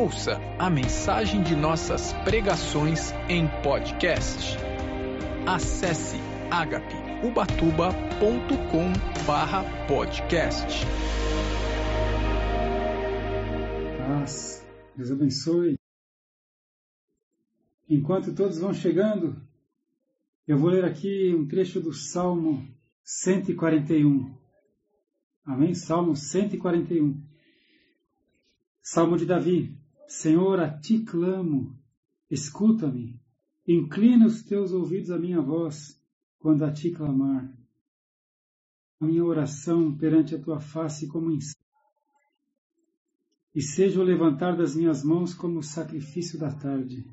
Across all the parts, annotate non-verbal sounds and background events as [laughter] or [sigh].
Ouça a mensagem de nossas pregações em podcast. Acesse agapeubatuba.com/podcast. Paz, Deus abençoe. Enquanto todos vão chegando, eu vou ler aqui um trecho do Salmo 141. Amém? Salmo 141. Salmo de Davi. Senhor, a ti clamo, escuta-me, inclina os teus ouvidos à minha voz quando a ti clamar. A minha oração perante a tua face como incenso, e seja o levantar das minhas mãos como o sacrifício da tarde.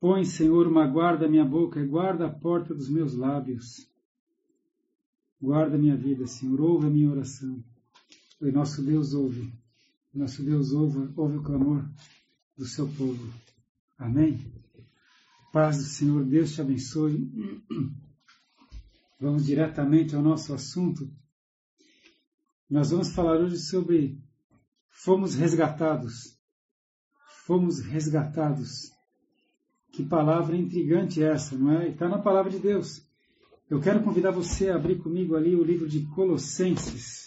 Põe, Senhor, uma guarda à minha boca e guarda a porta dos meus lábios. Guarda minha vida, Senhor, ouve a minha oração. O nosso Deus ouve nosso Deus ouve, ouve o clamor do seu povo. Amém? Paz do Senhor, Deus te abençoe. Vamos diretamente ao nosso assunto. Nós vamos falar hoje sobre fomos resgatados. Fomos resgatados. Que palavra intrigante é essa, não é? Está na palavra de Deus. Eu quero convidar você a abrir comigo ali o livro de Colossenses.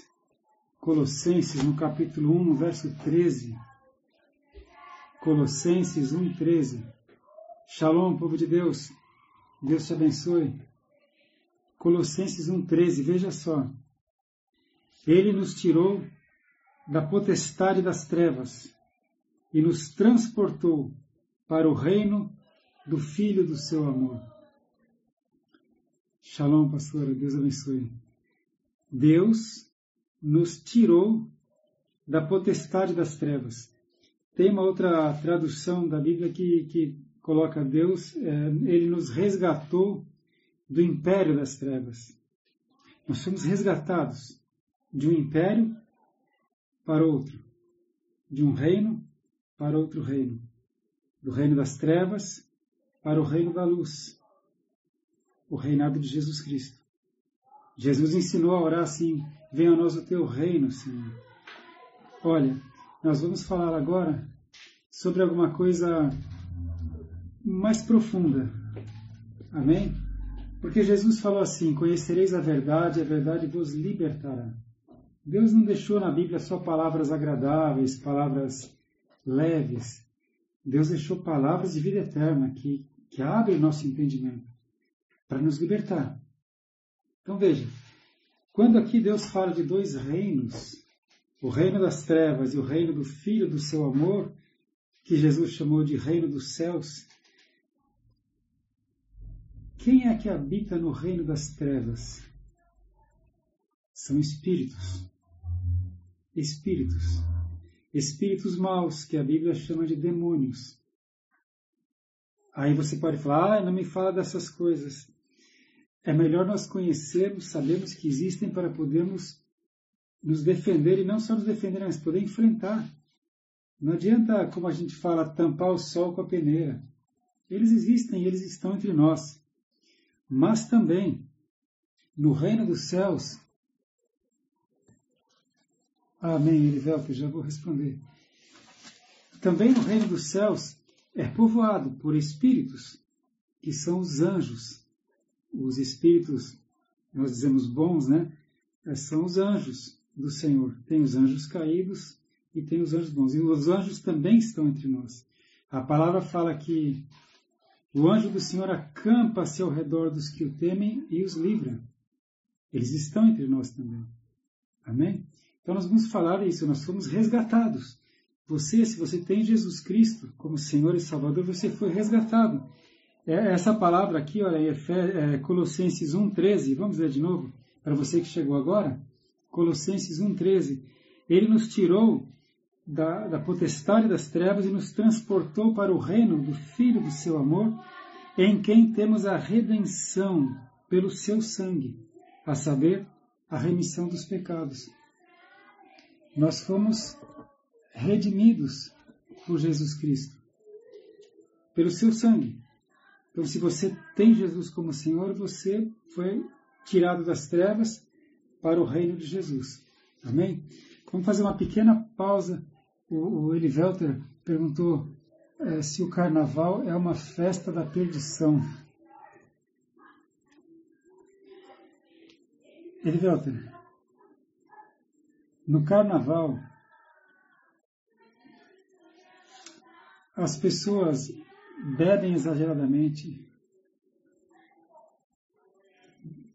Colossenses, no capítulo 1, no verso 13. Colossenses 1, 13. Shalom, povo de Deus. Deus te abençoe. Colossenses 1, 13. Veja só. Ele nos tirou da potestade das trevas e nos transportou para o reino do Filho do seu amor. Shalom, pastora. Deus abençoe. Deus nos tirou da potestade das trevas. Tem uma outra tradução da Bíblia que, que coloca Deus, é, ele nos resgatou do império das trevas. Nós somos resgatados de um império para outro, de um reino para outro reino, do reino das trevas para o reino da luz, o reinado de Jesus Cristo. Jesus ensinou a orar assim: venha a nós o teu reino, Senhor. Olha, nós vamos falar agora sobre alguma coisa mais profunda. Amém? Porque Jesus falou assim: Conhecereis a verdade, a verdade vos libertará. Deus não deixou na Bíblia só palavras agradáveis, palavras leves. Deus deixou palavras de vida eterna que, que abrem nosso entendimento para nos libertar. Então veja, quando aqui Deus fala de dois reinos, o reino das trevas e o reino do Filho do seu amor, que Jesus chamou de reino dos céus, quem é que habita no reino das trevas? São espíritos. Espíritos. Espíritos maus, que a Bíblia chama de demônios. Aí você pode falar, ah, não me fala dessas coisas. É melhor nós conhecermos, sabermos que existem para podermos nos defender e não só nos defender, mas poder enfrentar. Não adianta, como a gente fala, tampar o sol com a peneira. Eles existem, eles estão entre nós. Mas também, no reino dos céus. Amém, Erivelto, já vou responder. Também no reino dos céus é povoado por espíritos, que são os anjos os espíritos, nós dizemos bons, né? É, são os anjos do Senhor. Tem os anjos caídos e tem os anjos bons. E os anjos também estão entre nós. A palavra fala que o anjo do Senhor acampa-se ao redor dos que o temem e os livra. Eles estão entre nós também. Amém? Então nós vamos falar isso, nós fomos resgatados. Você, se você tem Jesus Cristo como Senhor e Salvador, você foi resgatado. É, essa palavra aqui, olha, é, é Colossenses 1,13, vamos ler de novo, para você que chegou agora. Colossenses 1,13. Ele nos tirou da, da potestade das trevas e nos transportou para o reino do Filho do seu amor, em quem temos a redenção pelo seu sangue, a saber, a remissão dos pecados. Nós fomos redimidos por Jesus Cristo, pelo seu sangue. Então, se você tem Jesus como Senhor, você foi tirado das trevas para o reino de Jesus. Amém? Vamos fazer uma pequena pausa o, o Elivelter perguntou é, se o carnaval é uma festa da perdição. Elivelter, no carnaval, as pessoas bebem exageradamente,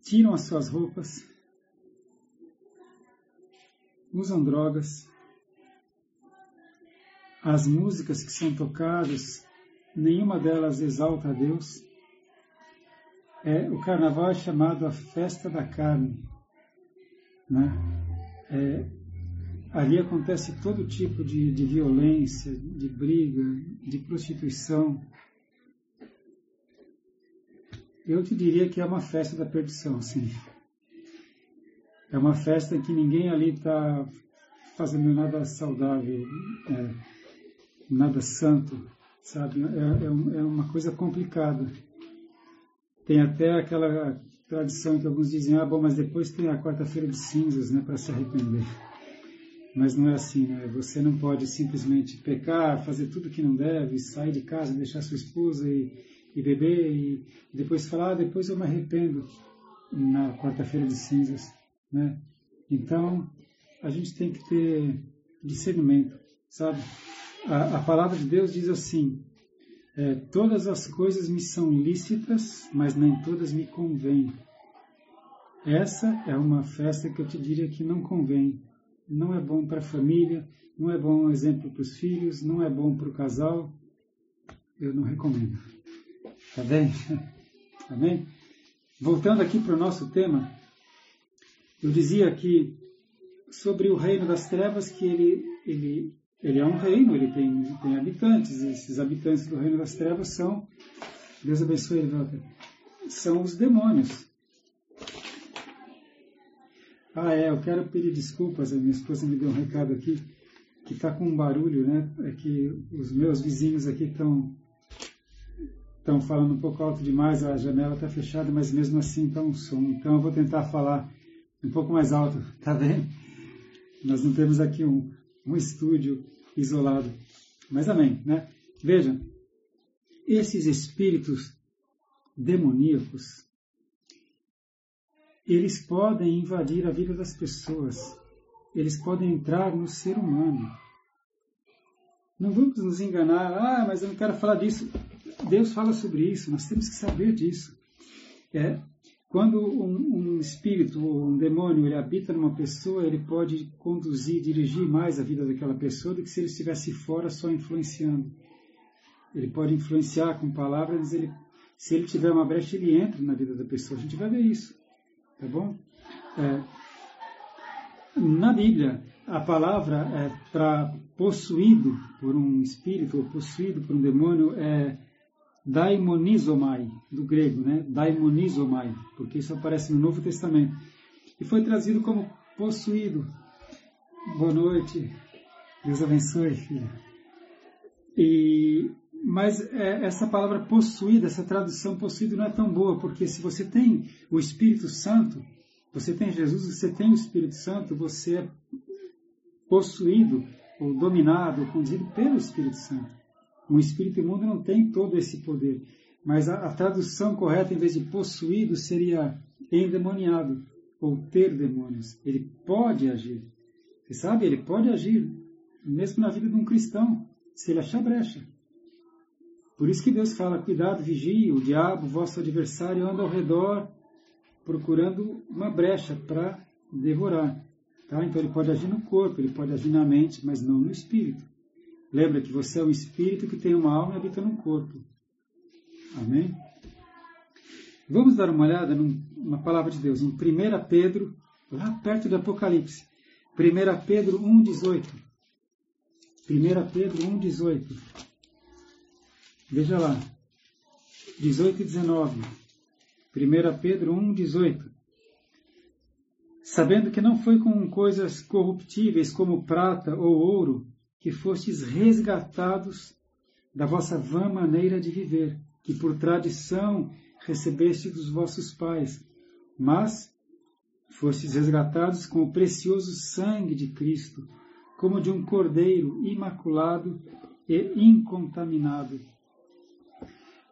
tiram as suas roupas, usam drogas, as músicas que são tocadas, nenhuma delas exalta a Deus. É, o carnaval é chamado a festa da carne. Né? É, ali acontece todo tipo de, de violência, de briga, de prostituição. Eu te diria que é uma festa da perdição, sim. É uma festa em que ninguém ali está fazendo nada saudável. É, nada santo, sabe? É, é, é uma coisa complicada. Tem até aquela tradição que alguns dizem, ah, bom, mas depois tem a quarta-feira de cinzas, né, para se arrepender. Mas não é assim, né? Você não pode simplesmente pecar, fazer tudo que não deve, sair de casa, deixar sua esposa e, e beber e depois falar, ah, depois eu me arrependo na quarta-feira de cinzas, né? Então, a gente tem que ter discernimento, sabe? a, a palavra de Deus diz assim: é, todas as coisas me são lícitas, mas nem todas me convêm. Essa é uma festa que eu te diria que não convém. Não é bom para a família, não é bom exemplo para os filhos, não é bom para o casal. Eu não recomendo. Tá bem? [laughs] Amém? Voltando aqui para o nosso tema, eu dizia aqui sobre o reino das trevas que ele, ele ele é um reino, ele tem, tem habitantes. Esses habitantes do reino das trevas são, Deus abençoe ele, são os demônios. Ah, é, eu quero pedir desculpas, a minha esposa me deu um recado aqui, que está com um barulho, né? É que os meus vizinhos aqui estão estão falando um pouco alto demais, a janela está fechada, mas mesmo assim está um som. Então eu vou tentar falar um pouco mais alto, [laughs] tá vendo? Nós não temos aqui um, um estúdio isolado. Mas amém, né? Veja, esses espíritos demoníacos, eles podem invadir a vida das pessoas. Eles podem entrar no ser humano. Não vamos nos enganar, ah, mas eu não quero falar disso. Deus fala sobre isso, nós temos que saber disso. É, quando um, um, espírito ou um demônio ele habita numa pessoa, ele pode conduzir, dirigir mais a vida daquela pessoa do que se ele estivesse fora só influenciando. Ele pode influenciar com palavras, ele, se ele tiver uma brecha, ele entra na vida da pessoa. A gente vai ver isso, tá bom? É, na Bíblia, a palavra é para possuído por um espírito ou possuído por um demônio é daimonizomai, do grego, né? Daimonizomai, porque isso aparece no Novo Testamento. E foi trazido como possuído. Boa noite. Deus abençoe, filha. E mas é, essa palavra possuída, essa tradução possuído não é tão boa, porque se você tem o Espírito Santo, você tem Jesus, você tem o Espírito Santo, você é possuído ou dominado, ou conduzido pelo Espírito Santo. Um espírito imundo não tem todo esse poder. Mas a, a tradução correta, em vez de possuído, seria endemoniado ou ter demônios. Ele pode agir. Você sabe, ele pode agir, mesmo na vida de um cristão, se ele achar brecha. Por isso que Deus fala: cuidado, vigie, o diabo, vosso adversário, anda ao redor procurando uma brecha para devorar. Tá? Então ele pode agir no corpo, ele pode agir na mente, mas não no espírito. Lembra que você é um espírito que tem uma alma e habita num corpo. Amém? Vamos dar uma olhada numa palavra de Deus, em 1 Pedro, lá perto do Apocalipse. 1 Pedro 1,18. 1 Pedro 1,18. Veja lá. 18 e 19. 1 Pedro 1,18. Sabendo que não foi com coisas corruptíveis como prata ou ouro que fostes resgatados da vossa vã maneira de viver, que por tradição recebeste dos vossos pais, mas fostes resgatados com o precioso sangue de Cristo, como de um cordeiro imaculado e incontaminado.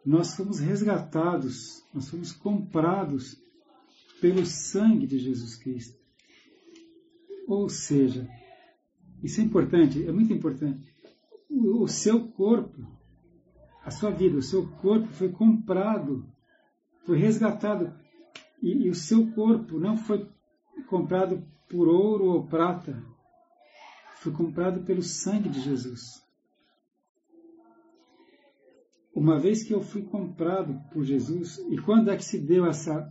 Nós fomos resgatados, nós fomos comprados pelo sangue de Jesus Cristo. Ou seja, isso é importante, é muito importante. O, o seu corpo, a sua vida, o seu corpo foi comprado, foi resgatado. E, e o seu corpo não foi comprado por ouro ou prata, foi comprado pelo sangue de Jesus. Uma vez que eu fui comprado por Jesus, e quando é que se deu essa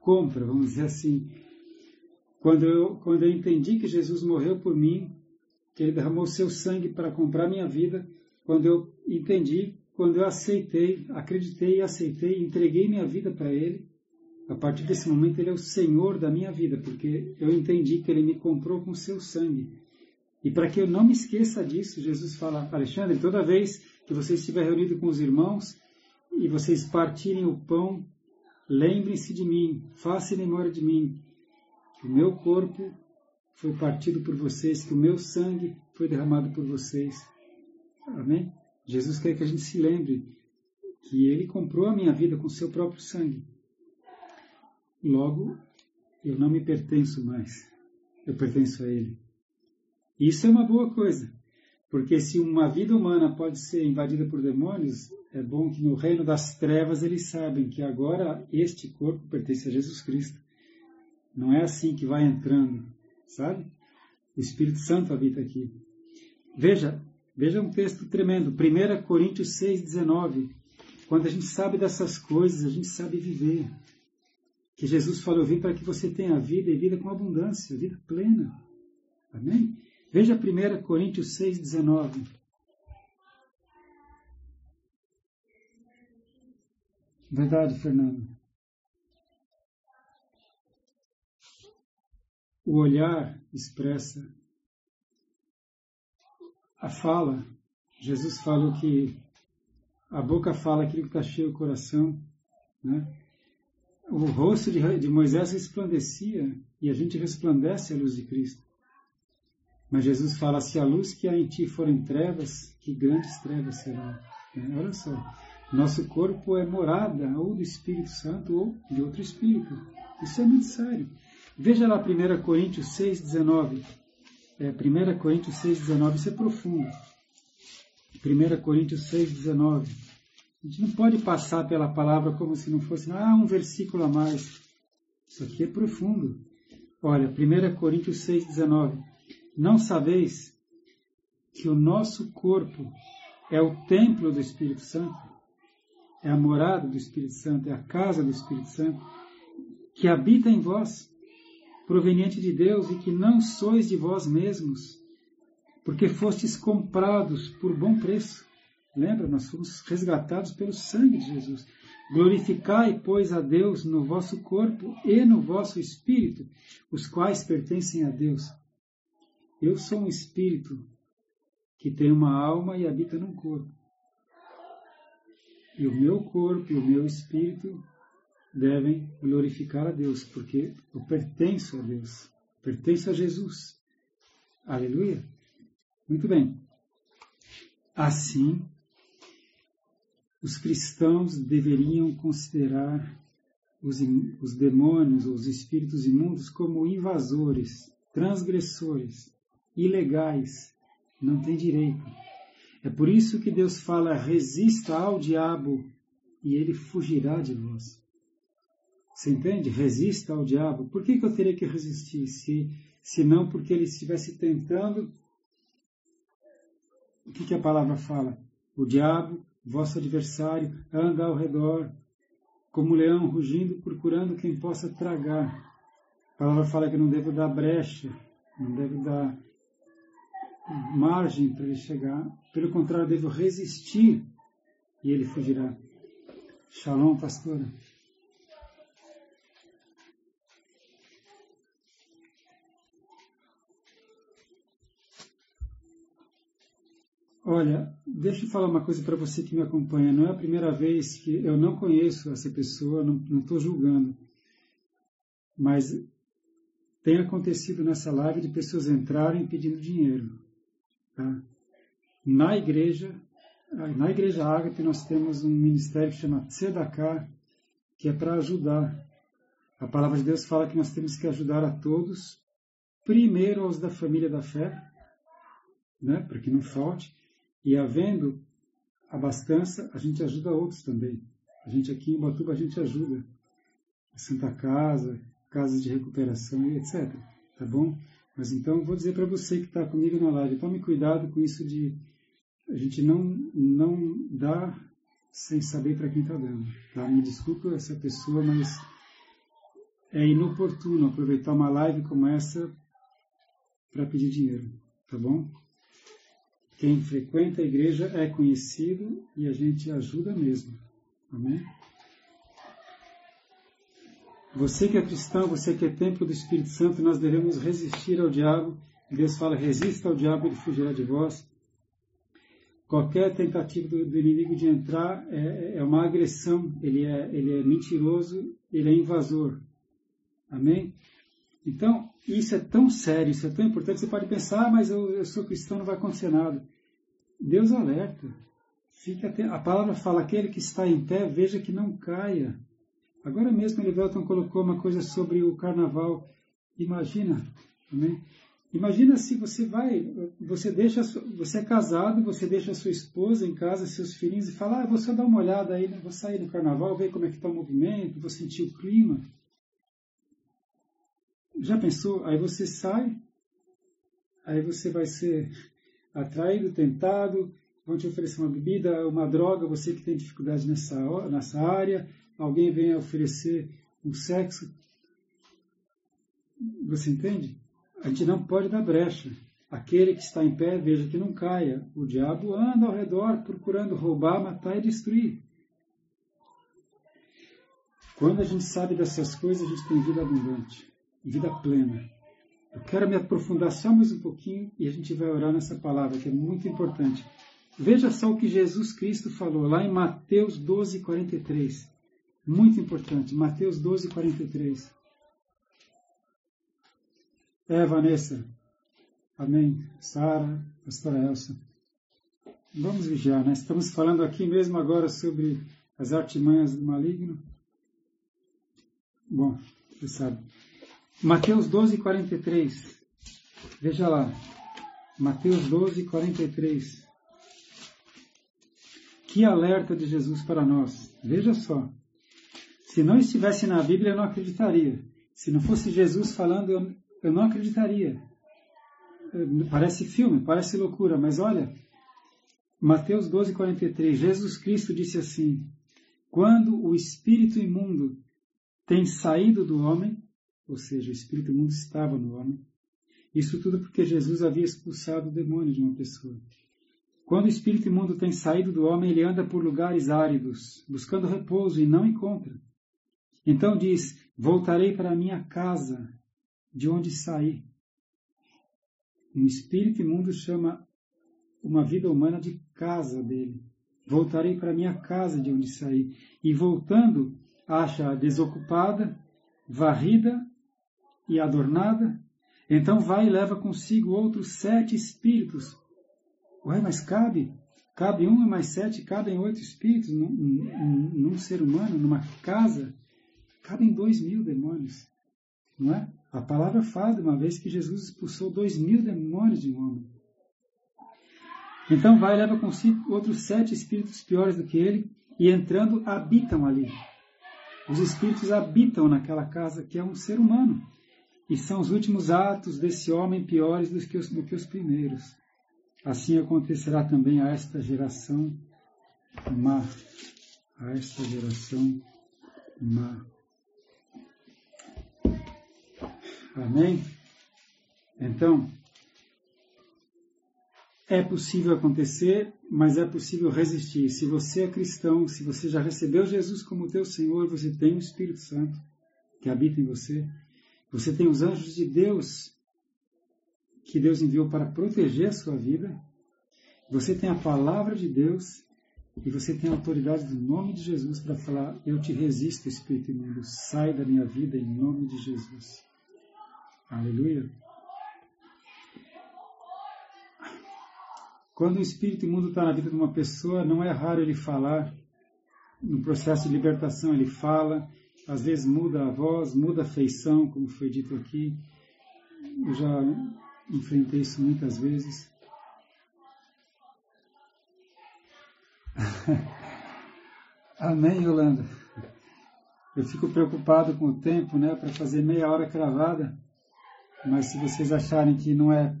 compra, vamos dizer assim? Quando eu, quando eu entendi que Jesus morreu por mim, que ele derramou seu sangue para comprar minha vida, quando eu entendi, quando eu aceitei, acreditei e aceitei, entreguei minha vida para ele, a partir desse momento ele é o Senhor da minha vida, porque eu entendi que ele me comprou com seu sangue. E para que eu não me esqueça disso, Jesus fala, Alexandre, toda vez que você estiver reunido com os irmãos e vocês partirem o pão, lembrem-se de mim, façam memória de mim, que o meu corpo foi partido por vocês, que o meu sangue foi derramado por vocês. Amém? Jesus quer que a gente se lembre que ele comprou a minha vida com seu próprio sangue. Logo, eu não me pertenço mais. Eu pertenço a ele. Isso é uma boa coisa, porque se uma vida humana pode ser invadida por demônios, é bom que no reino das trevas eles sabem que agora este corpo pertence a Jesus Cristo. Não é assim que vai entrando sabe? O Espírito Santo habita aqui. Veja, veja um texto tremendo, 1 Coríntios 6, 19. Quando a gente sabe dessas coisas, a gente sabe viver. Que Jesus falou: Eu vim para que você tenha vida e vida com abundância, vida plena. Amém? Veja 1 Coríntios 6, 19. Verdade, Fernando. O olhar expressa a fala. Jesus falou que a boca fala aquilo que está cheio o coração. Né? O rosto de, de Moisés resplandecia e a gente resplandece a luz de Cristo. Mas Jesus fala: se a luz que há em ti forem trevas, que grandes trevas serão. Né? Olha só, nosso corpo é morada ou do Espírito Santo ou de outro Espírito. Isso é muito sério. Veja lá 1 Coríntios 6, 19. É, 1 Coríntios 6, 19, isso é profundo. 1 Coríntios 6, 19. A gente não pode passar pela palavra como se não fosse, ah, um versículo a mais. Isso aqui é profundo. Olha, 1 Coríntios 6, 19. Não sabeis que o nosso corpo é o templo do Espírito Santo? É a morada do Espírito Santo, é a casa do Espírito Santo, que habita em vós proveniente de Deus e que não sois de vós mesmos, porque fostes comprados por bom preço. Lembra, nós fomos resgatados pelo sangue de Jesus. Glorificai, pois, a Deus no vosso corpo e no vosso espírito, os quais pertencem a Deus. Eu sou um espírito que tem uma alma e habita num corpo. E o meu corpo e o meu espírito devem glorificar a Deus, porque eu pertenço a Deus, pertenço a Jesus. Aleluia. Muito bem. Assim, os cristãos deveriam considerar os, os demônios, os espíritos imundos, como invasores, transgressores, ilegais, não têm direito. É por isso que Deus fala: resista ao diabo e ele fugirá de vós. Você entende? Resista ao diabo. Por que, que eu teria que resistir? Se, se não porque ele estivesse tentando. O que, que a palavra fala? O diabo, vosso adversário, anda ao redor, como leão rugindo, procurando quem possa tragar. A palavra fala que não devo dar brecha, não devo dar margem para ele chegar. Pelo contrário, devo resistir e ele fugirá. Shalom, pastora. Olha, deixa eu falar uma coisa para você que me acompanha. Não é a primeira vez que eu não conheço essa pessoa, não estou julgando. Mas tem acontecido nessa live de pessoas entrarem pedindo dinheiro. Tá? Na igreja, na igreja Ágape nós temos um ministério que chama Tzedakah, que é para ajudar. A palavra de Deus fala que nós temos que ajudar a todos, primeiro aos da família da fé, né, para que não falte, e havendo abastança, a gente ajuda outros também. A gente aqui em Batuba, a gente ajuda. Santa Casa, casas de recuperação e etc. Tá bom? Mas então, vou dizer para você que está comigo na live, tome cuidado com isso de a gente não, não dar sem saber para quem está dando. Tá? Me desculpa essa pessoa, mas é inoportuno aproveitar uma live como essa para pedir dinheiro. Tá bom? Quem frequenta a igreja é conhecido e a gente ajuda mesmo. Amém? Você que é cristão, você que é templo do Espírito Santo, nós devemos resistir ao diabo. Deus fala: resista ao diabo, ele fugirá de vós. Qualquer tentativa do, do inimigo de entrar é, é, uma agressão, ele é, ele é mentiroso, ele é invasor. Amém? Então, isso é tão sério, isso é tão importante, você pode pensar, ah, mas eu, eu sou cristão, não vai acontecer nada. Deus alerta. Fica a palavra fala, aquele que está em pé, veja que não caia. Agora mesmo, Elivelton colocou uma coisa sobre o carnaval. Imagina, amém? Imagina se você vai, você deixa, você é casado, você deixa sua esposa em casa, seus filhinhos, e fala, ah, vou só dar uma olhada aí, né? vou sair no carnaval, ver como é que está o movimento, vou sentir o clima. Já pensou? Aí você sai, aí você vai ser atraído, tentado, vão te oferecer uma bebida, uma droga, você que tem dificuldade nessa, nessa área, alguém vem oferecer um sexo. Você entende? A gente não pode dar brecha. Aquele que está em pé, veja que não caia. O diabo anda ao redor procurando roubar, matar e destruir. Quando a gente sabe dessas coisas, a gente tem vida abundante vida plena. Eu quero me aprofundar só mais um pouquinho e a gente vai orar nessa palavra que é muito importante. Veja só o que Jesus Cristo falou lá em Mateus 12, 43. Muito importante, Mateus 12, 43. É, Vanessa. Amém. Sara, pastora Elsa. Vamos vigiar, né? Estamos falando aqui mesmo agora sobre as artimanhas do maligno. Bom, você sabe. Mateus 12, 43. Veja lá. Mateus 12, 43. Que alerta de Jesus para nós. Veja só. Se não estivesse na Bíblia, eu não acreditaria. Se não fosse Jesus falando, eu, eu não acreditaria. Parece filme, parece loucura, mas olha. Mateus 12, 43. Jesus Cristo disse assim: Quando o espírito imundo tem saído do homem, ou seja, o espírito imundo estava no homem. Isso tudo porque Jesus havia expulsado o demônio de uma pessoa. Quando o espírito imundo tem saído do homem, ele anda por lugares áridos, buscando repouso e não encontra. Então diz: Voltarei para a minha casa, de onde saí. Um espírito imundo chama uma vida humana de casa dele. Voltarei para a minha casa, de onde saí. E voltando, acha desocupada, varrida e adornada, então vai e leva consigo outros sete espíritos. Ué, mas cabe? Cabe um mais sete, cabem oito espíritos num, num, num ser humano, numa casa? Cabem dois mil demônios, não é? A palavra fala de uma vez que Jesus expulsou dois mil demônios de um homem. Então vai e leva consigo outros sete espíritos piores do que ele, e entrando habitam ali. Os espíritos habitam naquela casa que é um ser humano. E são os últimos atos desse homem piores do que os, do que os primeiros. Assim acontecerá também a esta geração má. A esta geração má. Amém? Então, é possível acontecer, mas é possível resistir. Se você é cristão, se você já recebeu Jesus como teu Senhor, você tem o Espírito Santo que habita em você. Você tem os anjos de Deus que Deus enviou para proteger a sua vida. Você tem a palavra de Deus e você tem a autoridade do nome de Jesus para falar: Eu te resisto, Espírito imundo, sai da minha vida em nome de Jesus. Aleluia. Quando o espírito imundo está na vida de uma pessoa, não é raro ele falar. No processo de libertação, ele fala, às vezes muda a voz, muda a feição, como foi dito aqui. Eu já enfrentei isso muitas vezes. [laughs] Amém, Yolanda. Eu fico preocupado com o tempo, né, para fazer meia hora cravada. Mas se vocês acharem que não é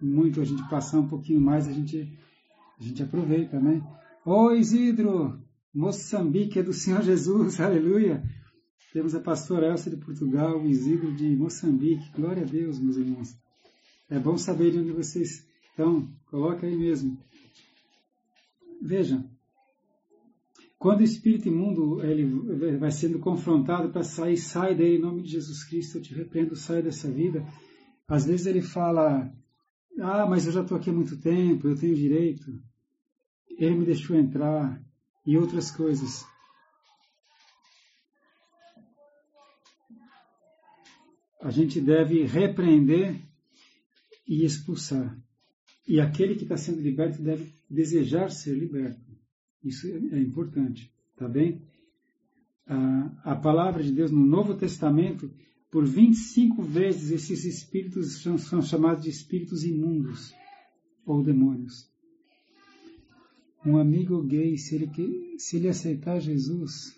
muito a gente passar um pouquinho mais, a gente, a gente aproveita, né? Oi, Isidro! Moçambique é do Senhor Jesus, [laughs] aleluia! Temos a pastora Elsa de Portugal, Isidro de Moçambique. Glória a Deus, meus irmãos. É bom saber de onde vocês estão. Coloca aí mesmo. Veja, quando o espírito imundo ele vai sendo confrontado para sair, sai daí em nome de Jesus Cristo, eu te repreendo, sai dessa vida. Às vezes ele fala, ah, mas eu já estou aqui há muito tempo, eu tenho direito. Ele me deixou entrar e outras coisas. A gente deve repreender e expulsar. E aquele que está sendo liberto deve desejar ser liberto. Isso é importante, tá bem? A, a palavra de Deus no Novo Testamento, por 25 vezes esses espíritos são, são chamados de espíritos imundos ou demônios. Um amigo gay, se ele, se ele aceitar Jesus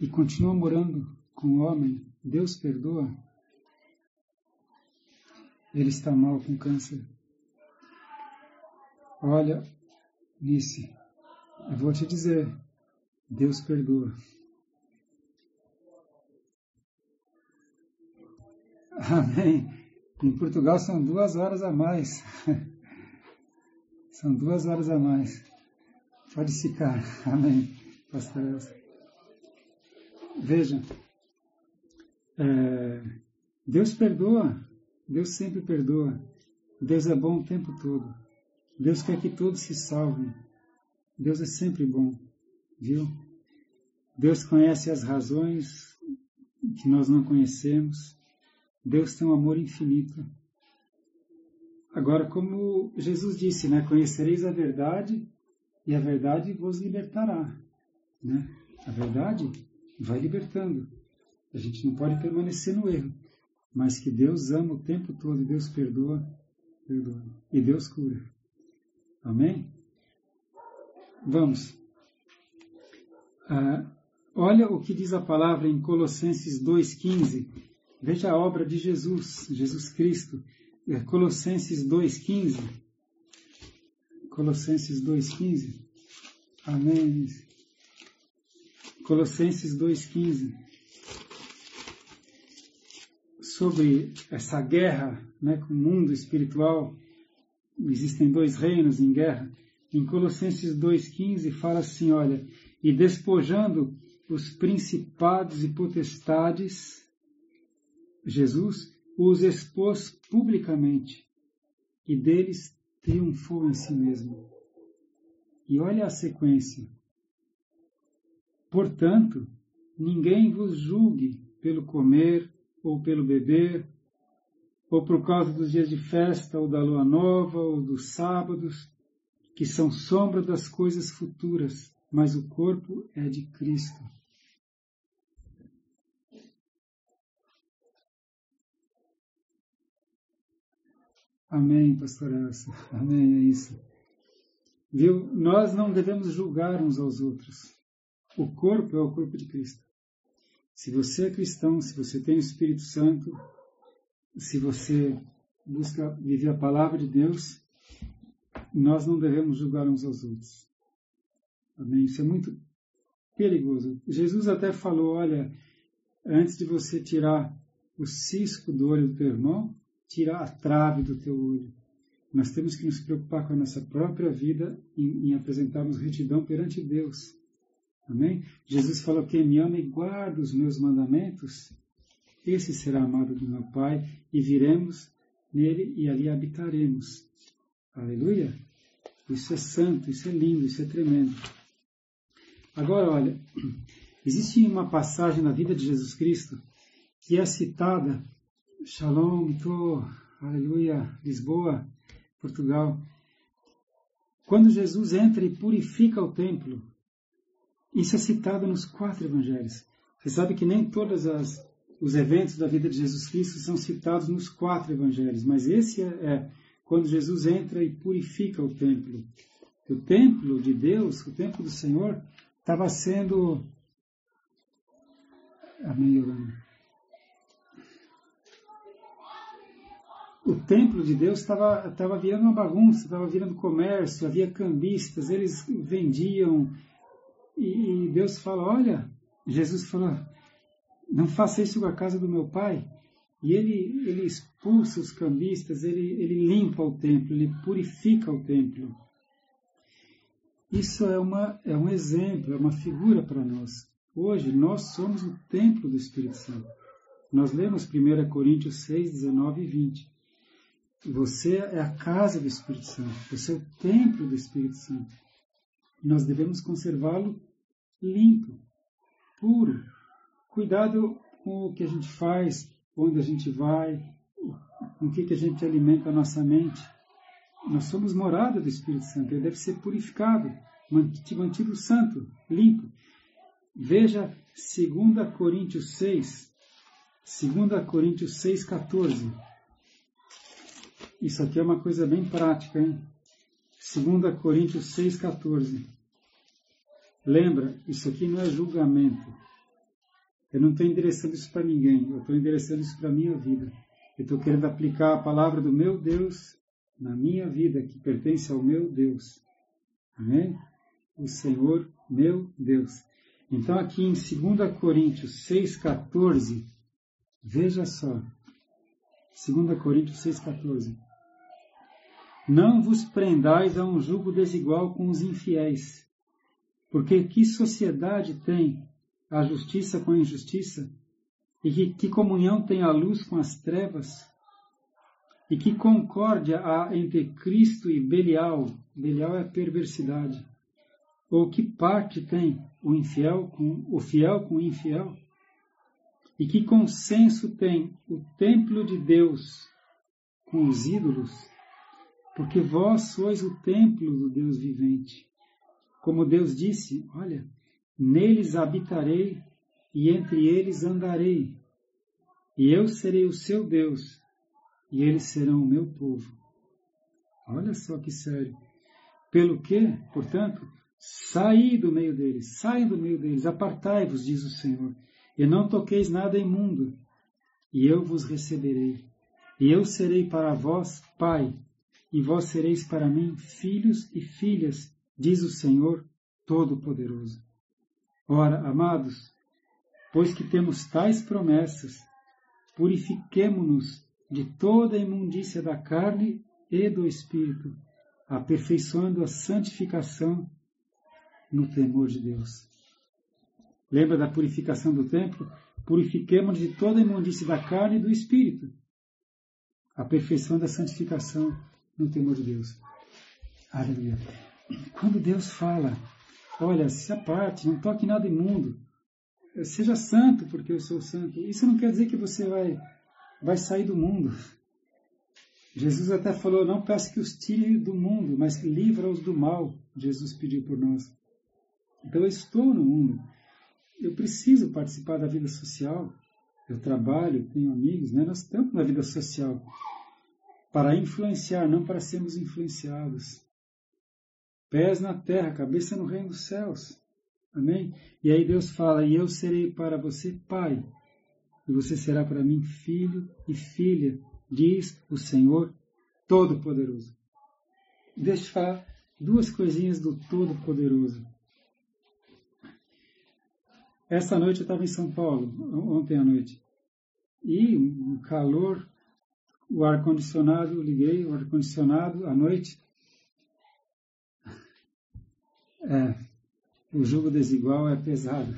e continua morando com o homem, Deus perdoa, ele está mal com câncer. Olha, Nice, eu vou te dizer, Deus perdoa. Amém. Em Portugal são duas horas a mais. São duas horas a mais. Pode ficar. Amém. Pastor Elsa. Veja, é, Deus perdoa. Deus sempre perdoa. Deus é bom o tempo todo. Deus quer que todos se salvem. Deus é sempre bom, viu? Deus conhece as razões que nós não conhecemos. Deus tem um amor infinito. Agora, como Jesus disse, né? Conhecereis a verdade e a verdade vos libertará, né? A verdade vai libertando. A gente não pode permanecer no erro, mas que Deus ama o tempo todo, Deus perdoa, perdoa e Deus cura. Amém? Vamos. Ah, olha o que diz a palavra em Colossenses 2,15. Veja a obra de Jesus, Jesus Cristo. É Colossenses 2,15. Colossenses 2,15. Amém. Colossenses 2,15. Sobre essa guerra né, com o mundo espiritual existem dois reinos em guerra. Em Colossenses 2,15 fala assim: olha, e despojando os principados e potestades, Jesus os expôs publicamente e deles triunfou em si mesmo. E olha a sequência. Portanto, ninguém vos julgue pelo comer ou pelo beber ou por causa dos dias de festa, ou da lua nova, ou dos sábados, que são sombra das coisas futuras, mas o corpo é de Cristo. Amém, pastor Elsa. [laughs] Amém, é isso. Viu? Nós não devemos julgar uns aos outros. O corpo é o corpo de Cristo. Se você é cristão, se você tem o Espírito Santo, se você busca viver a palavra de Deus, nós não devemos julgar uns aos outros. Amém? Isso é muito perigoso. Jesus até falou: olha, antes de você tirar o cisco do olho do teu irmão, tira a trave do teu olho. Nós temos que nos preocupar com a nossa própria vida em, em apresentarmos retidão perante Deus. Amém? Jesus falou: quem me ama e guarda os meus mandamentos, esse será amado do meu Pai, e viremos nele e ali habitaremos. Aleluia! Isso é santo, isso é lindo, isso é tremendo. Agora, olha, existe uma passagem na vida de Jesus Cristo que é citada, Shalom, tô, aleluia, Lisboa, Portugal. Quando Jesus entra e purifica o templo, isso é citado nos quatro evangelhos. Você sabe que nem todos os eventos da vida de Jesus Cristo são citados nos quatro evangelhos, mas esse é, é quando Jesus entra e purifica o templo. O templo de Deus, o templo do Senhor, estava sendo. Amém, O templo de Deus estava, virando uma bagunça, estava virando comércio, havia cambistas, eles vendiam. E, e Deus fala: Olha, Jesus falou: Não faça isso com a casa do meu pai. E ele, ele expulsa os cambistas, ele, ele limpa o templo, ele purifica o templo. Isso é, uma, é um exemplo, é uma figura para nós. Hoje, nós somos o templo do Espírito Santo. Nós lemos 1 Coríntios 6, 19 e 20. Você é a casa do Espírito Santo, você é o templo do Espírito Santo. Nós devemos conservá-lo limpo, puro. Cuidado com o que a gente faz, onde a gente vai, com o que, que a gente alimenta a nossa mente. Nós somos morada do Espírito Santo, ele deve ser purificado, mantido santo, limpo. Veja 2 Coríntios 6, 2 Coríntios 6, 14. Isso aqui é uma coisa bem prática, hein? 2 Coríntios 6, 14. Lembra, isso aqui não é julgamento. Eu não estou endereçando isso para ninguém, eu estou endereçando isso para a minha vida. Eu estou querendo aplicar a palavra do meu Deus na minha vida, que pertence ao meu Deus. Amém? O Senhor, meu Deus. Então, aqui em 2 Coríntios 6,14, veja só. 2 Coríntios 6,14. Não vos prendais a um jugo desigual com os infiéis, porque que sociedade tem a justiça com a injustiça? E que, que comunhão tem a luz com as trevas? E que concórdia há entre Cristo e Belial? Belial é perversidade. Ou que parte tem o infiel com o fiel com o infiel? E que consenso tem o templo de Deus com os ídolos? Porque vós sois o templo do Deus vivente. Como Deus disse, olha, neles habitarei e entre eles andarei, e eu serei o seu Deus, e eles serão o meu povo. Olha só que sério. Pelo que, portanto, saí do meio deles, saí do meio deles, apartai-vos, diz o Senhor, e não toqueis nada imundo, e eu vos receberei. E eu serei para vós pai, e vós sereis para mim filhos e filhas, diz o Senhor Todo-Poderoso. Ora, amados, pois que temos tais promessas, purifiquemo-nos de toda a imundícia da carne e do espírito, aperfeiçoando a santificação no temor de Deus. Lembra da purificação do templo? Purifiquemos de toda a imundícia da carne e do espírito, aperfeiçoando a santificação no temor de Deus. Aleluia. Quando Deus fala, olha, se aparte, não toque nada imundo, seja santo porque eu sou santo. Isso não quer dizer que você vai, vai sair do mundo. Jesus até falou: não peça que os tire do mundo, mas livra-os do mal. Jesus pediu por nós. Então eu estou no mundo. Eu preciso participar da vida social. Eu trabalho, tenho amigos, né? nós estamos na vida social para influenciar, não para sermos influenciados. Pés na terra, cabeça no reino dos céus. Amém? E aí Deus fala: E eu serei para você pai, e você será para mim filho e filha, diz o Senhor Todo-Poderoso. Deixa eu falar duas coisinhas do Todo-Poderoso. Esta noite eu estava em São Paulo, ontem à noite, e um calor, o ar-condicionado, liguei o ar-condicionado à noite. É, o jogo desigual é pesado.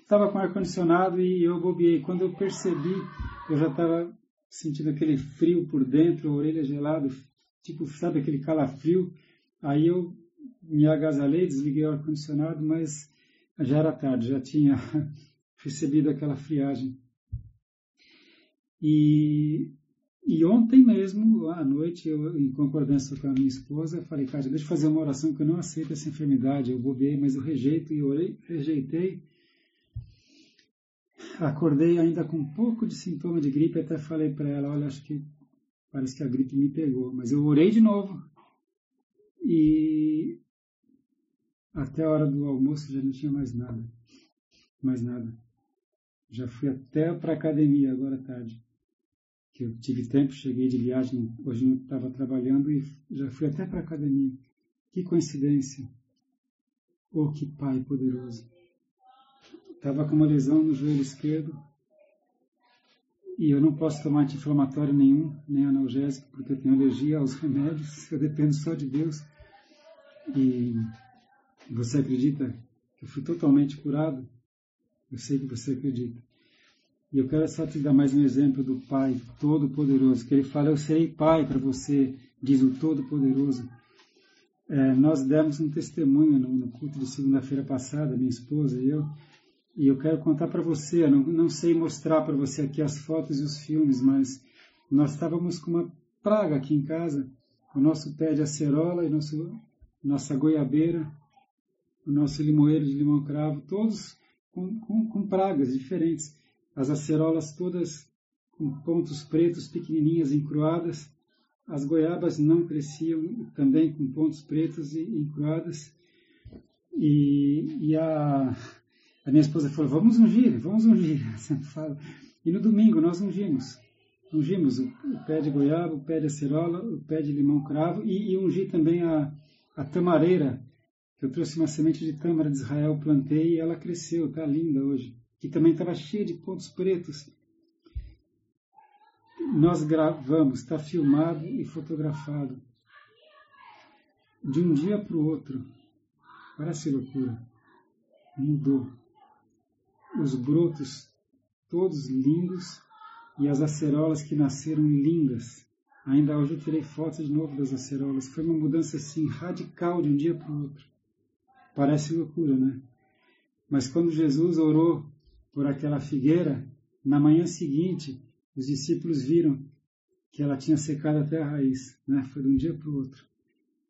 Estava com ar-condicionado e eu bobeei. Quando eu percebi, eu já estava sentindo aquele frio por dentro, a orelha gelada, tipo, sabe aquele calafrio. Aí eu me agasalhei, desliguei o ar-condicionado, mas já era tarde, já tinha [laughs] recebido aquela friagem. E, e ontem mesmo, à noite, eu, em concordância com a minha esposa, falei, cara, deixa eu fazer uma oração que eu não aceito essa enfermidade. Eu bobei, mas eu rejeito e orei, rejeitei. Acordei ainda com um pouco de sintoma de gripe, até falei para ela, olha, acho que parece que a gripe me pegou. Mas eu orei de novo. E até a hora do almoço já não tinha mais nada. Mais nada. Já fui até para a academia agora tarde. Que eu tive tempo, cheguei de viagem, hoje não estava trabalhando e já fui até para a academia. Que coincidência. Oh, que Pai poderoso. Estava com uma lesão no joelho esquerdo e eu não posso tomar anti-inflamatório nenhum, nem analgésico, porque eu tenho alergia aos remédios, [laughs] eu dependo só de Deus. E você acredita que eu fui totalmente curado? Eu sei que você acredita. E eu quero só te dar mais um exemplo do Pai Todo-Poderoso, que ele fala: Eu serei Pai para você, diz o Todo-Poderoso. É, nós demos um testemunho no, no culto de segunda-feira passada, minha esposa e eu, e eu quero contar para você. Não, não sei mostrar para você aqui as fotos e os filmes, mas nós estávamos com uma praga aqui em casa, o nosso pé de acerola e nosso, nossa goiabeira o nosso limoeiro de limão cravo, todos com, com, com pragas diferentes. As acerolas todas com pontos pretos pequenininhas encruadas, as goiabas não cresciam também com pontos pretos e encruadas. E, e a, a minha esposa falou: Vamos ungir, vamos ungir. [laughs] E no domingo nós ungimos. Ungimos o, o, pé de goiaba, o pé de acerola, o pé de limão cravo e, e ungi também a, a tamareira eu trouxe uma semente de tâmara de Israel, plantei e ela cresceu, está linda hoje. Que também estava cheia de pontos pretos. Nós gravamos, está filmado e fotografado. De um dia para o outro. Parece loucura. Mudou. Os brotos todos lindos e as acerolas que nasceram lindas. Ainda hoje eu tirei fotos de novo das acerolas. Foi uma mudança assim radical de um dia para o outro. Parece loucura, né? Mas quando Jesus orou por aquela figueira, na manhã seguinte, os discípulos viram que ela tinha secado até a raiz, né? Foi de um dia para o outro.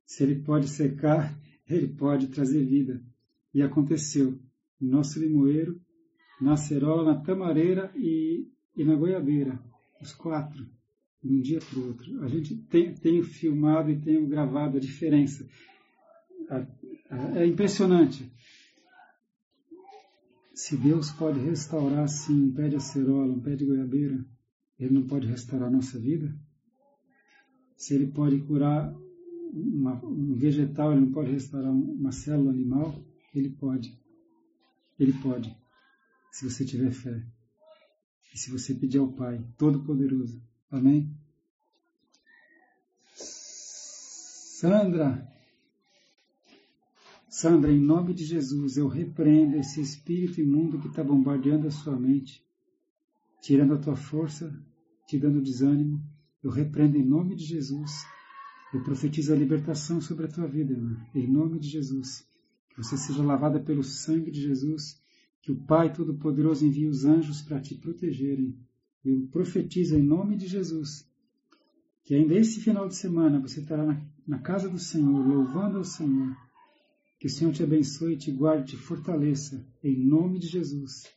Se ele pode secar, [laughs] ele pode trazer vida. E aconteceu. No nosso limoeiro, na acerola, na tamareira e, e na goiabeira. Os quatro, de um dia para o outro. A gente tem, tem filmado e tem gravado a diferença. É impressionante. Se Deus pode restaurar assim um pé de acerola, um pé de goiabeira, Ele não pode restaurar a nossa vida? Se Ele pode curar uma, um vegetal, Ele não pode restaurar uma célula animal? Ele pode. Ele pode. Se você tiver fé. E se você pedir ao Pai Todo-Poderoso. Amém? Sandra, Sandra, em nome de Jesus, eu repreendo esse espírito imundo que está bombardeando a sua mente, tirando a tua força, te dando desânimo. Eu repreendo em nome de Jesus. Eu profetizo a libertação sobre a tua vida, irmã, em nome de Jesus. Que você seja lavada pelo sangue de Jesus, que o Pai Todo-Poderoso envie os anjos para te protegerem. Eu profetizo em nome de Jesus que ainda esse final de semana você estará na, na casa do Senhor, louvando ao Senhor que o Senhor te abençoe, te guarde, te fortaleça, em nome de Jesus.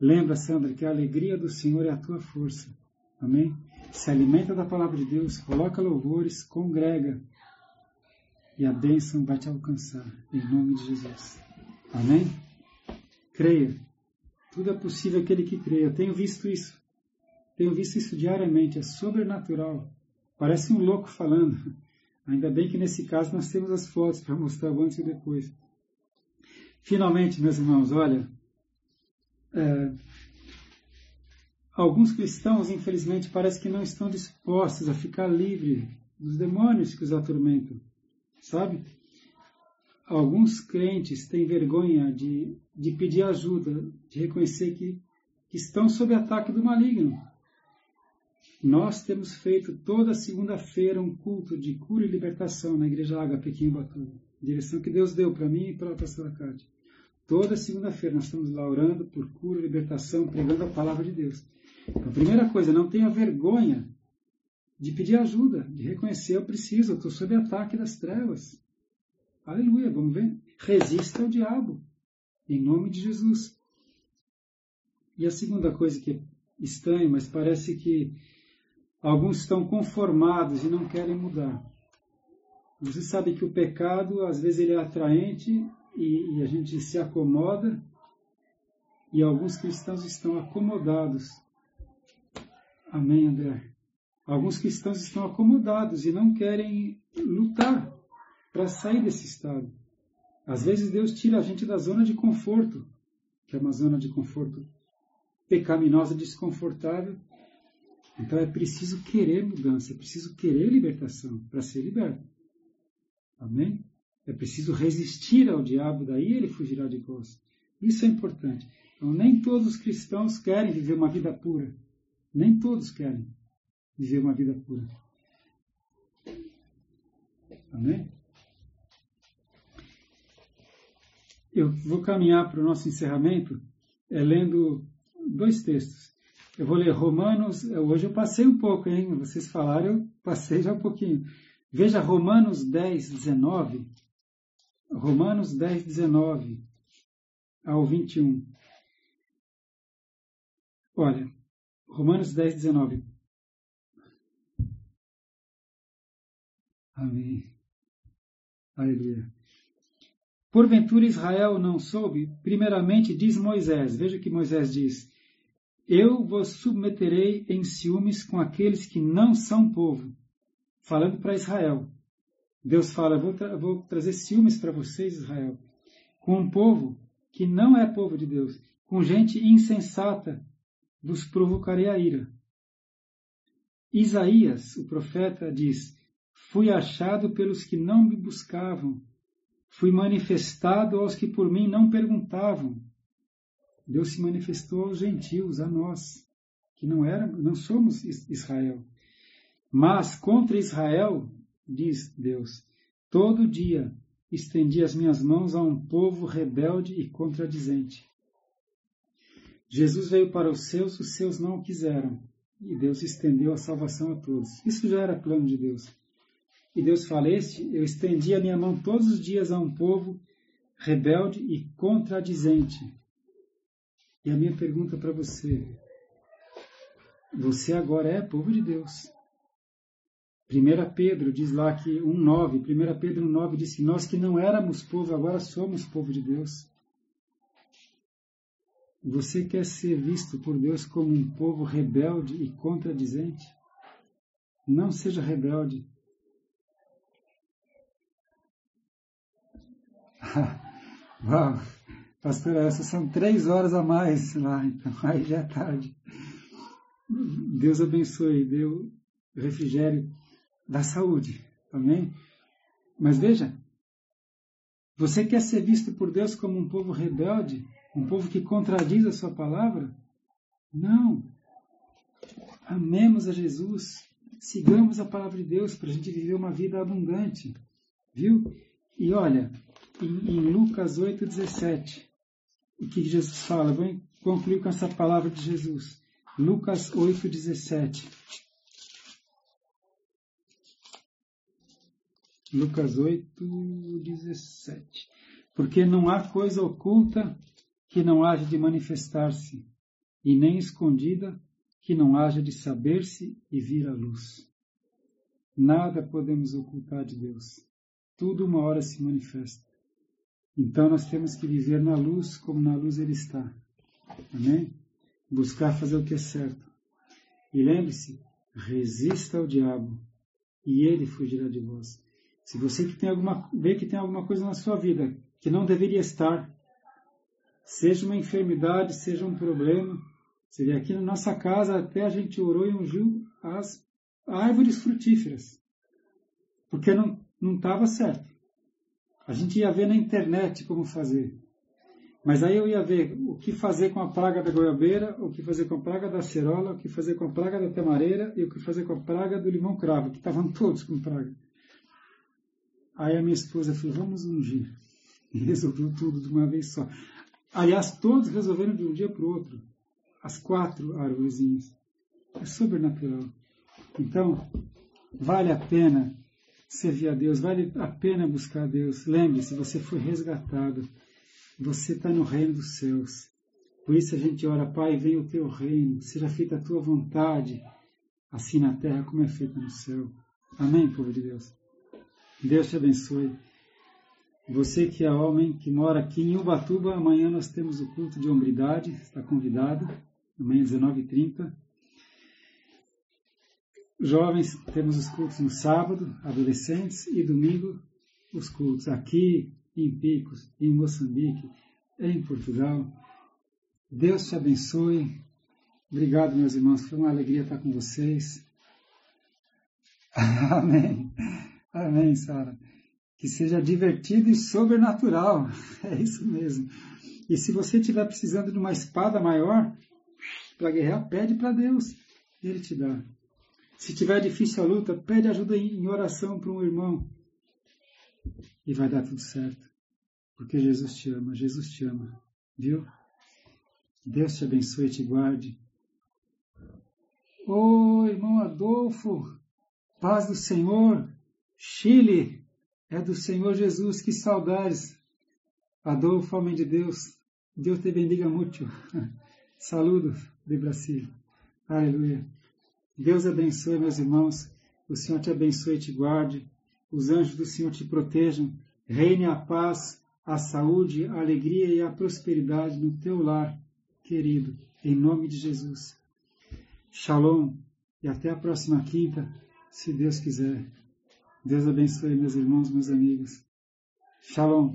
Lembra, Sandra, que a alegria do Senhor é a tua força. Amém? Se alimenta da palavra de Deus, coloca louvores, congrega, e a bênção vai te alcançar, em nome de Jesus. Amém? Creia. Tudo é possível aquele que crê. Eu tenho visto isso. Tenho visto isso diariamente. É sobrenatural. Parece um louco falando. Ainda bem que nesse caso nós temos as fotos para mostrar o antes e depois. Finalmente, meus irmãos, olha, é, alguns cristãos, infelizmente, parece que não estão dispostos a ficar livre dos demônios que os atormentam, sabe? Alguns crentes têm vergonha de, de pedir ajuda, de reconhecer que, que estão sob ataque do maligno. Nós temos feito toda segunda-feira um culto de cura e libertação na Igreja Água Pequim Batuba. Direção que Deus deu para mim e para a pastora Cátia. Toda segunda-feira nós estamos lá orando por cura e libertação, pregando a palavra de Deus. Então, primeira coisa, não tenha vergonha de pedir ajuda, de reconhecer, eu preciso, eu estou sob ataque das trevas. Aleluia, vamos ver? Resista ao diabo, em nome de Jesus. E a segunda coisa que é estranha, mas parece que alguns estão conformados e não querem mudar. Você sabe que o pecado, às vezes, ele é atraente e, e a gente se acomoda, e alguns cristãos estão acomodados. Amém, André? Alguns cristãos estão acomodados e não querem lutar para sair desse estado. Às vezes Deus tira a gente da zona de conforto, que é uma zona de conforto pecaminosa, desconfortável. Então é preciso querer mudança, é preciso querer libertação para ser liberto. Amém? É preciso resistir ao diabo, daí ele fugirá de vós. Isso é importante. Então, nem todos os cristãos querem viver uma vida pura. Nem todos querem viver uma vida pura. Amém? Eu vou caminhar para o nosso encerramento é, lendo dois textos. Eu vou ler Romanos, hoje eu passei um pouco, hein? Vocês falaram, eu passei já um pouquinho. Veja Romanos 10, 19. Romanos 10, 19 ao 21. Olha, Romanos 10, 19. Amém. Aleluia. Porventura Israel não soube? Primeiramente diz Moisés, veja o que Moisés diz: Eu vos submeterei em ciúmes com aqueles que não são povo. Falando para Israel. Deus fala: vou, tra vou trazer ciúmes para vocês, Israel, com um povo que não é povo de Deus, com gente insensata, vos provocarei a ira. Isaías, o profeta, diz: Fui achado pelos que não me buscavam. Fui manifestado aos que por mim não perguntavam. Deus se manifestou aos gentios, a nós, que não era, não somos Israel. Mas contra Israel, diz Deus, todo dia estendi as minhas mãos a um povo rebelde e contradizente. Jesus veio para os seus, os seus não o quiseram, e Deus estendeu a salvação a todos. Isso já era plano de Deus. E Deus fala: Este, eu estendi a minha mão todos os dias a um povo rebelde e contradizente. E a minha pergunta para você: você agora é povo de Deus? 1 Pedro diz lá que 1,9, 1 Pedro 1,9 diz que nós que não éramos povo, agora somos povo de Deus. Você quer ser visto por Deus como um povo rebelde e contradizente? Não seja rebelde, [laughs] Uau, pastor, essas são três horas a mais lá, então [laughs] aí já é tarde. Deus abençoe, deu refrigério da saúde, amém? Mas veja, você quer ser visto por Deus como um povo rebelde, um povo que contradiz a sua palavra? Não. Amemos a Jesus, sigamos a palavra de Deus para a gente viver uma vida abundante, viu? E olha, em, em Lucas 8,17. O que Jesus fala? Vou concluir com essa palavra de Jesus. Lucas 8,17. Lucas 8, 17. Porque não há coisa oculta que não haja de manifestar-se, e nem escondida que não haja de saber-se e vir à luz. Nada podemos ocultar de Deus. Tudo uma hora se manifesta. Então nós temos que viver na luz como na luz ele está. Amém? Buscar fazer o que é certo. E lembre-se, resista ao diabo e ele fugirá de vós. Se você que tem alguma, vê que tem alguma coisa na sua vida que não deveria estar, seja uma enfermidade, seja um problema, você vê aqui na nossa casa até a gente orou e ungiu as árvores frutíferas, porque não estava certo. A gente ia ver na internet como fazer. Mas aí eu ia ver o que fazer com a praga da goiabeira, o que fazer com a praga da acerola, o que fazer com a praga da tamareira e o que fazer com a praga do limão cravo, que estavam [laughs] todos com praga. Aí a minha esposa falou, vamos ungir. E resolveu tudo de uma vez só. Aliás, todos resolveram de um dia para o outro. as quatro árvorezinhas. É sobrenatural. Então, vale a pena servir a Deus, vale a pena buscar a Deus. Lembre-se, você foi resgatado. Você está no reino dos céus. Por isso a gente ora, Pai, venha o teu reino, seja feita a tua vontade, assim na terra como é feita no céu. Amém, povo de Deus. Deus te abençoe. Você que é homem, que mora aqui em Ubatuba, amanhã nós temos o culto de hombridade, está convidado, amanhã às 19h30. Jovens, temos os cultos no sábado, adolescentes, e domingo os cultos aqui em Picos, em Moçambique, em Portugal. Deus te abençoe. Obrigado, meus irmãos. Foi uma alegria estar com vocês. [laughs] Amém. Amém, Sara. Que seja divertido e sobrenatural. [laughs] É isso mesmo. E se você estiver precisando de uma espada maior para guerrear, pede para Deus. Ele te dá. Se tiver difícil a luta, pede ajuda em oração para um irmão. E vai dar tudo certo. Porque Jesus te ama, Jesus te ama. Viu? Deus te abençoe e te guarde. Ô oh, irmão Adolfo, paz do Senhor, Chile, é do Senhor Jesus, que saudades. Adolfo, homem de Deus, Deus te bendiga muito. [laughs] Saludos de Brasil. Aleluia. Deus abençoe, meus irmãos. O Senhor te abençoe e te guarde. Os anjos do Senhor te protejam. Reine a paz, a saúde, a alegria e a prosperidade no teu lar, querido. Em nome de Jesus. Shalom. E até a próxima quinta, se Deus quiser. Deus abençoe meus irmãos, meus amigos. Shalom.